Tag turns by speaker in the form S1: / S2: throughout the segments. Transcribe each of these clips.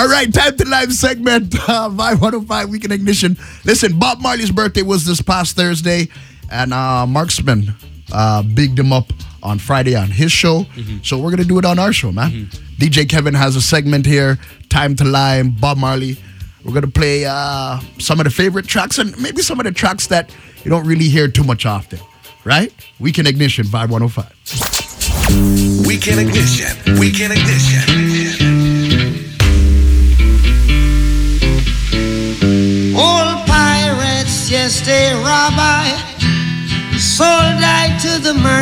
S1: All right, time to lime segment. Uh, Vibe 105 Weekend Ignition. Listen, Bob Marley's birthday was this past Thursday, and uh, Marksman uh, bigged him up on Friday on his show. So we're going to do it on our show, man. DJ Kevin has a segment here, Time to Lime, Bob Marley. We're going to play uh, some of the favorite tracks and maybe some of the tracks that you don't really hear too much often, right? Weekend Ignition, Vibe 105.
S2: Weekend Ignition. Weekend Ignition.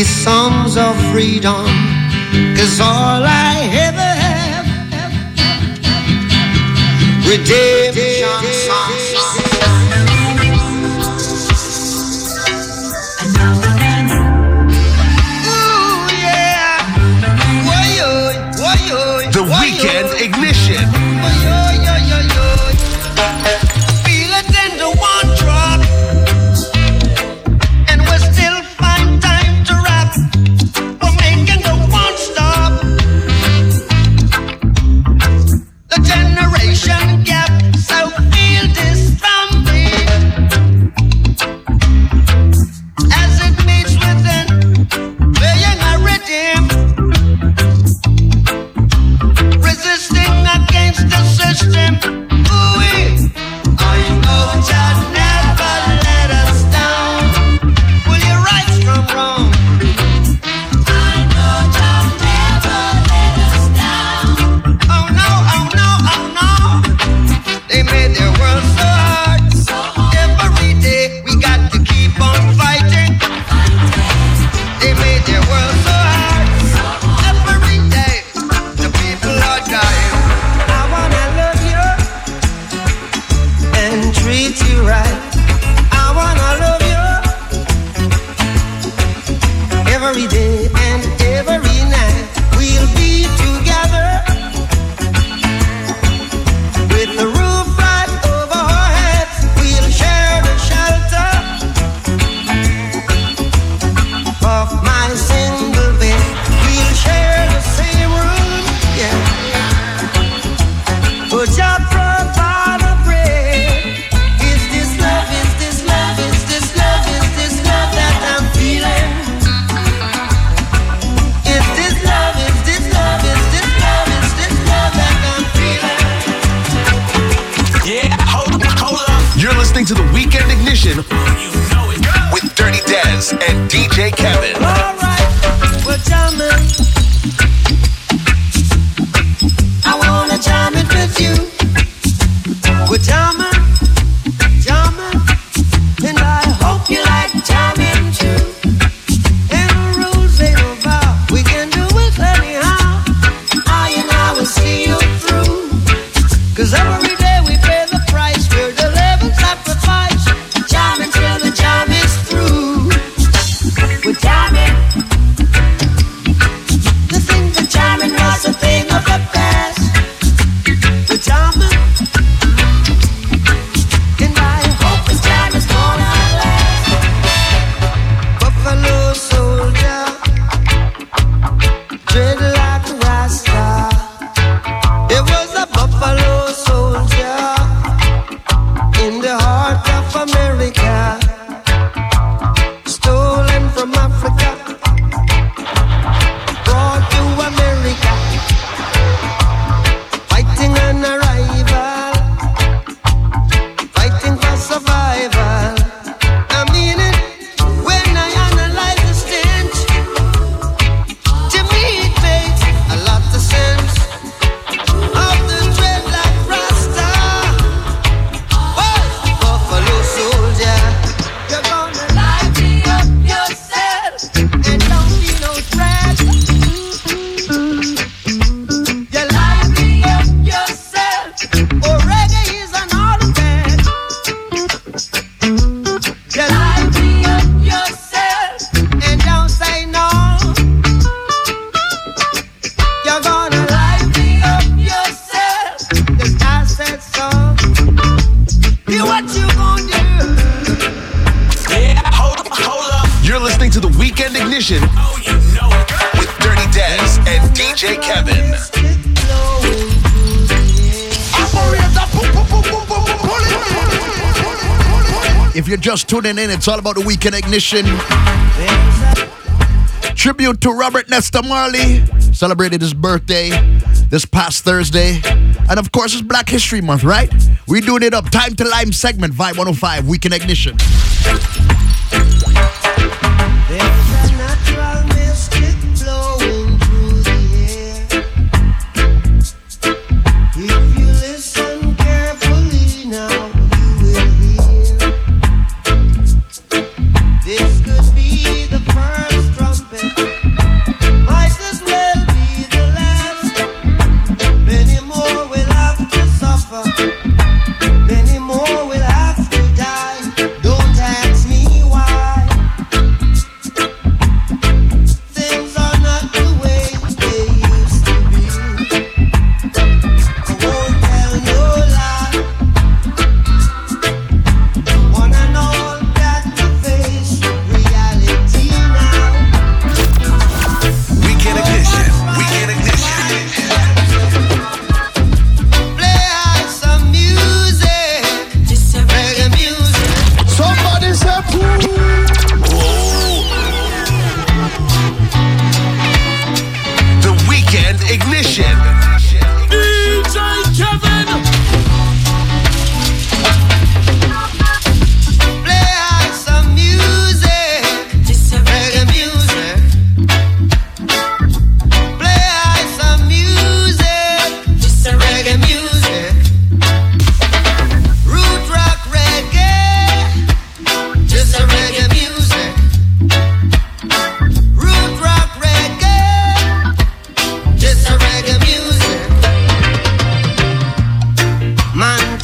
S3: these songs of freedom? Cause all I ever have, songs. With
S2: Dirty Dez and DJ Kevin.
S3: Alright, we're jamming. you're just tuning in, it's all about the weekend ignition. Tribute to Robert Nesta Marley, celebrated his birthday this past Thursday. And of course, it's Black History Month, right? We doing it up. Time to Lime segment, Vibe 105, Weekend Ignition.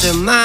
S1: tonight.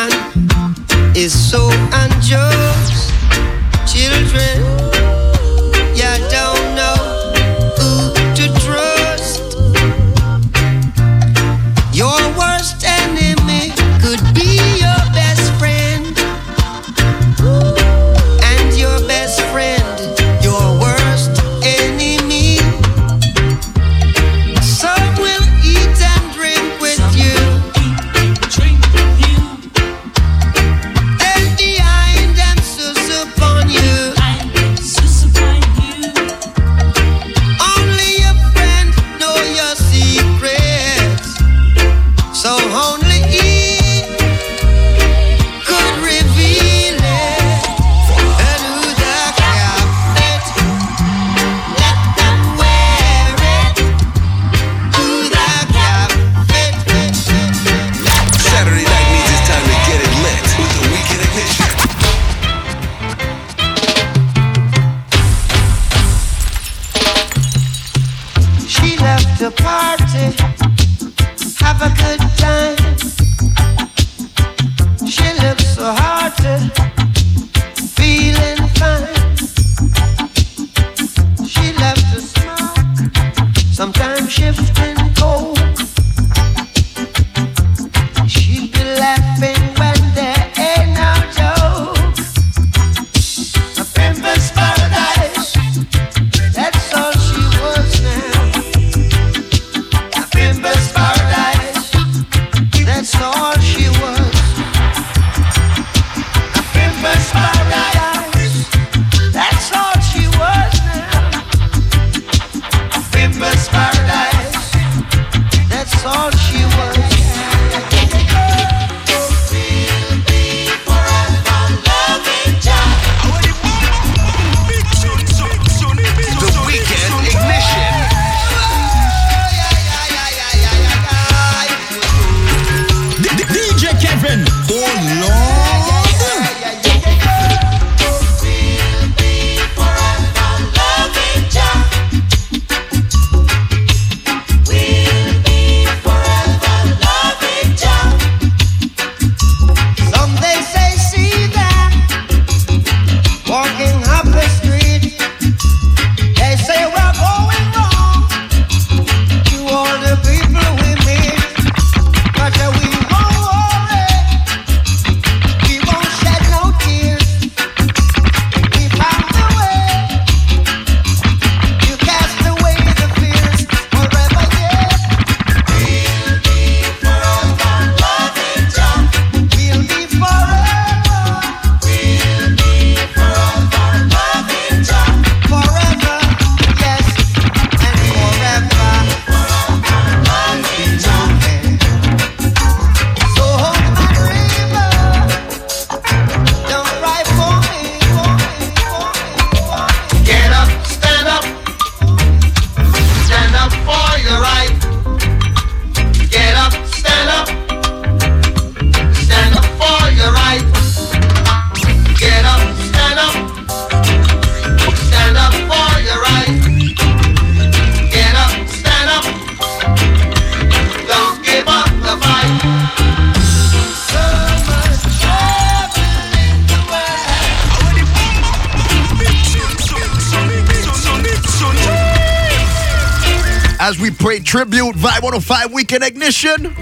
S1: Tribute Vibe 105 Weekend Ignition.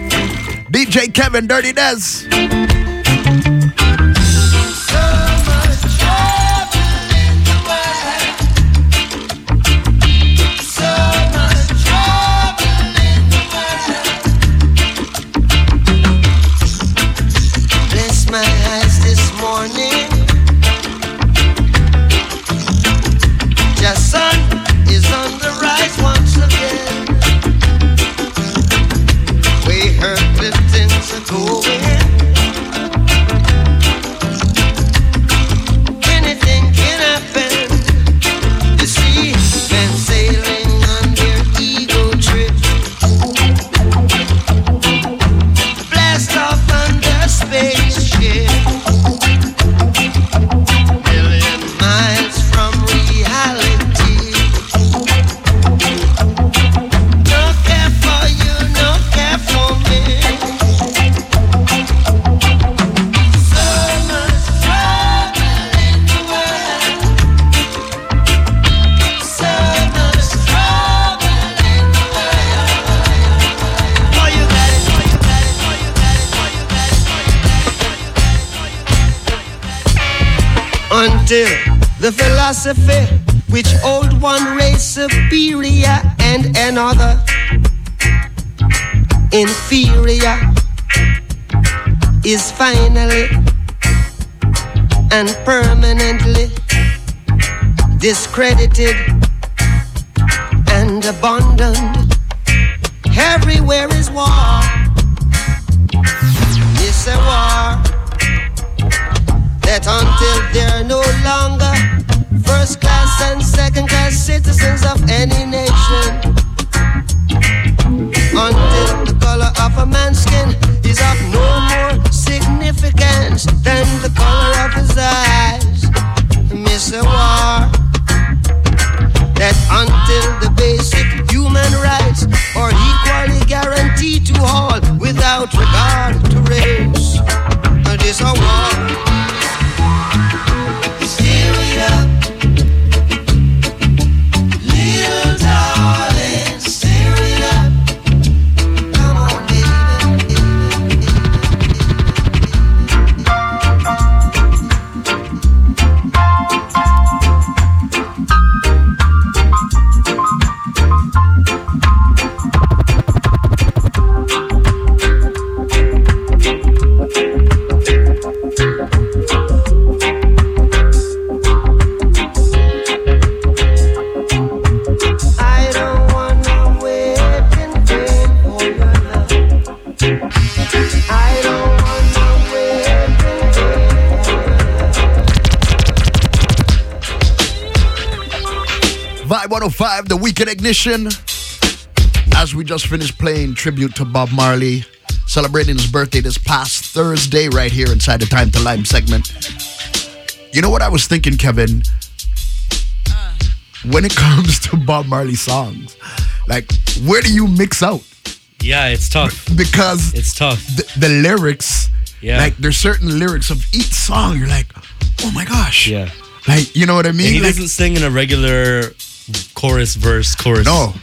S1: DJ Kevin Dirty Dez.
S3: Until the philosophy which hold one race superior and another inferior is finally and permanently discredited and abandoned. Everywhere is war. It's a war that until they're no longer first class and second class citizens of any nation, until the color of a man's skin is of no more significance
S1: 105, the Weekend Ignition. As we just finished playing tribute to Bob Marley, celebrating his birthday this past Thursday, right here inside the Time to Lime segment. You know what I was thinking, Kevin? Uh. When it comes to Bob Marley songs, like, where do you mix out?
S4: Yeah, it's tough.
S1: Because
S4: It's tough.
S1: the, the lyrics,
S4: Yeah.
S1: like, there's certain lyrics of each song, you're like, oh my gosh.
S4: Yeah.
S1: Like, you know what I mean?
S4: And he
S1: Like,
S4: doesn't sing in a regular chorus, verse, chorus
S1: No.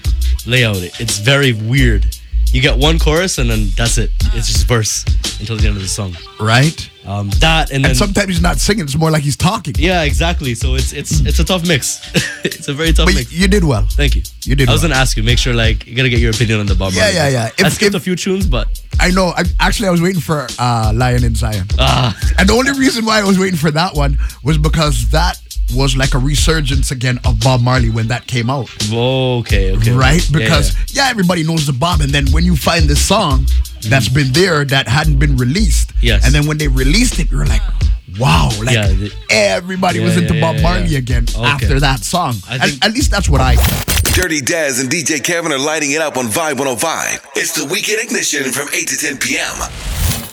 S4: layout. It's very weird. You get one chorus and then that's it. It's just verse until the end of the song.
S1: right?
S4: Um, that and then
S1: And sometimes he's not singing, it's more like he's talking.
S4: yeah, exactly. So it's it's it's a tough mix. it's a very tough
S1: But
S4: mix.
S1: you did well.
S4: Thank you.
S1: you did
S4: I was
S1: well.
S4: gonna ask you. Make sure like you gotta get your opinion on the Bob
S1: Yeah, yeah, yeah.
S4: I
S1: If-
S4: skipped
S1: if-
S4: a few tunes, but
S1: I know. I, actually, I was waiting for uh, Lion in Zion.
S4: ah,
S1: And the only reason why I was waiting for that one was because that was like a resurgence again of Bob Marley when that came out.
S4: Oh, okay, okay,
S1: Right? Because,
S4: yeah.
S1: yeah, everybody knows the Bob. And then when you find this song that's been there that hadn't been released.
S4: Yes.
S1: And then when they released it, you're like, wow. Like
S4: Yeah, the-
S1: everybody
S4: Yeah,
S1: was into
S4: yeah,
S1: Bob Marley
S4: yeah.
S1: again
S4: Okay.
S1: after that song.
S4: I
S1: At-
S4: think-
S1: at least that's what I
S2: Dirty Daz and DJ Kevin are lighting it up on Vibe 105. It's the Weekend Ignition from 8 to 10 p.m.